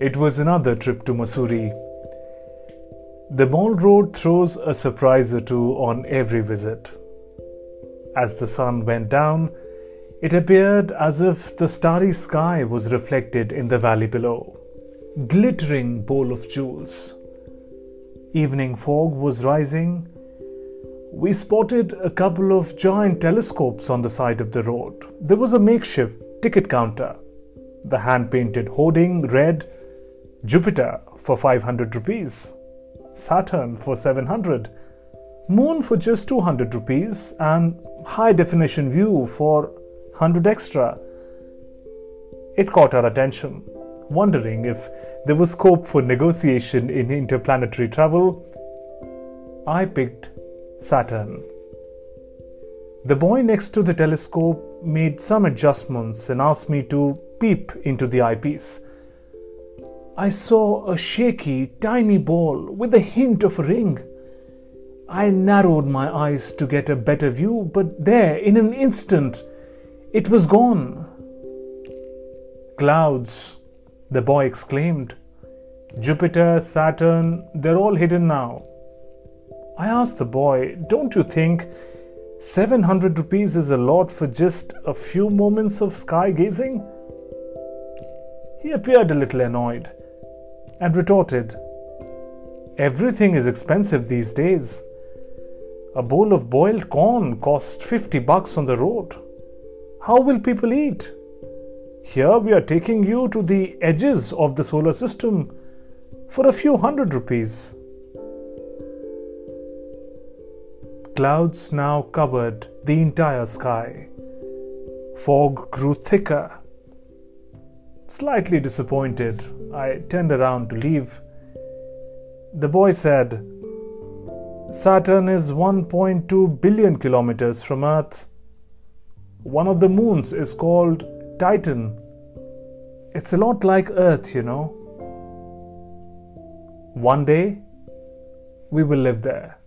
It was another trip to Mussoorie. The mall road throws a surprise or two on every visit. As the sun went down, it appeared as if the starry sky was reflected in the valley below, glittering bowl of jewels. Evening fog was rising. We spotted a couple of giant telescopes on the side of the road. There was a makeshift ticket counter. The hand painted hoarding read Jupiter for 500 rupees, Saturn for 700, Moon for just 200 rupees, and high definition view for 100 extra. It caught our attention, wondering if there was scope for negotiation in interplanetary travel. I picked Saturn. The boy next to the telescope made some adjustments and asked me to peep into the eyepiece. I saw a shaky, tiny ball with a hint of a ring. I narrowed my eyes to get a better view, but there, in an instant, it was gone. Clouds, the boy exclaimed. Jupiter, Saturn, they're all hidden now. I asked the boy, Don't you think 700 rupees is a lot for just a few moments of sky gazing? He appeared a little annoyed and retorted, Everything is expensive these days. A bowl of boiled corn costs 50 bucks on the road. How will people eat? Here we are taking you to the edges of the solar system for a few hundred rupees. Clouds now covered the entire sky. Fog grew thicker Slightly disappointed, I turned around to leave. The boy said, Saturn is 1.2 billion kilometers from Earth. One of the moons is called Titan. It's a lot like Earth, you know. One day, we will live there.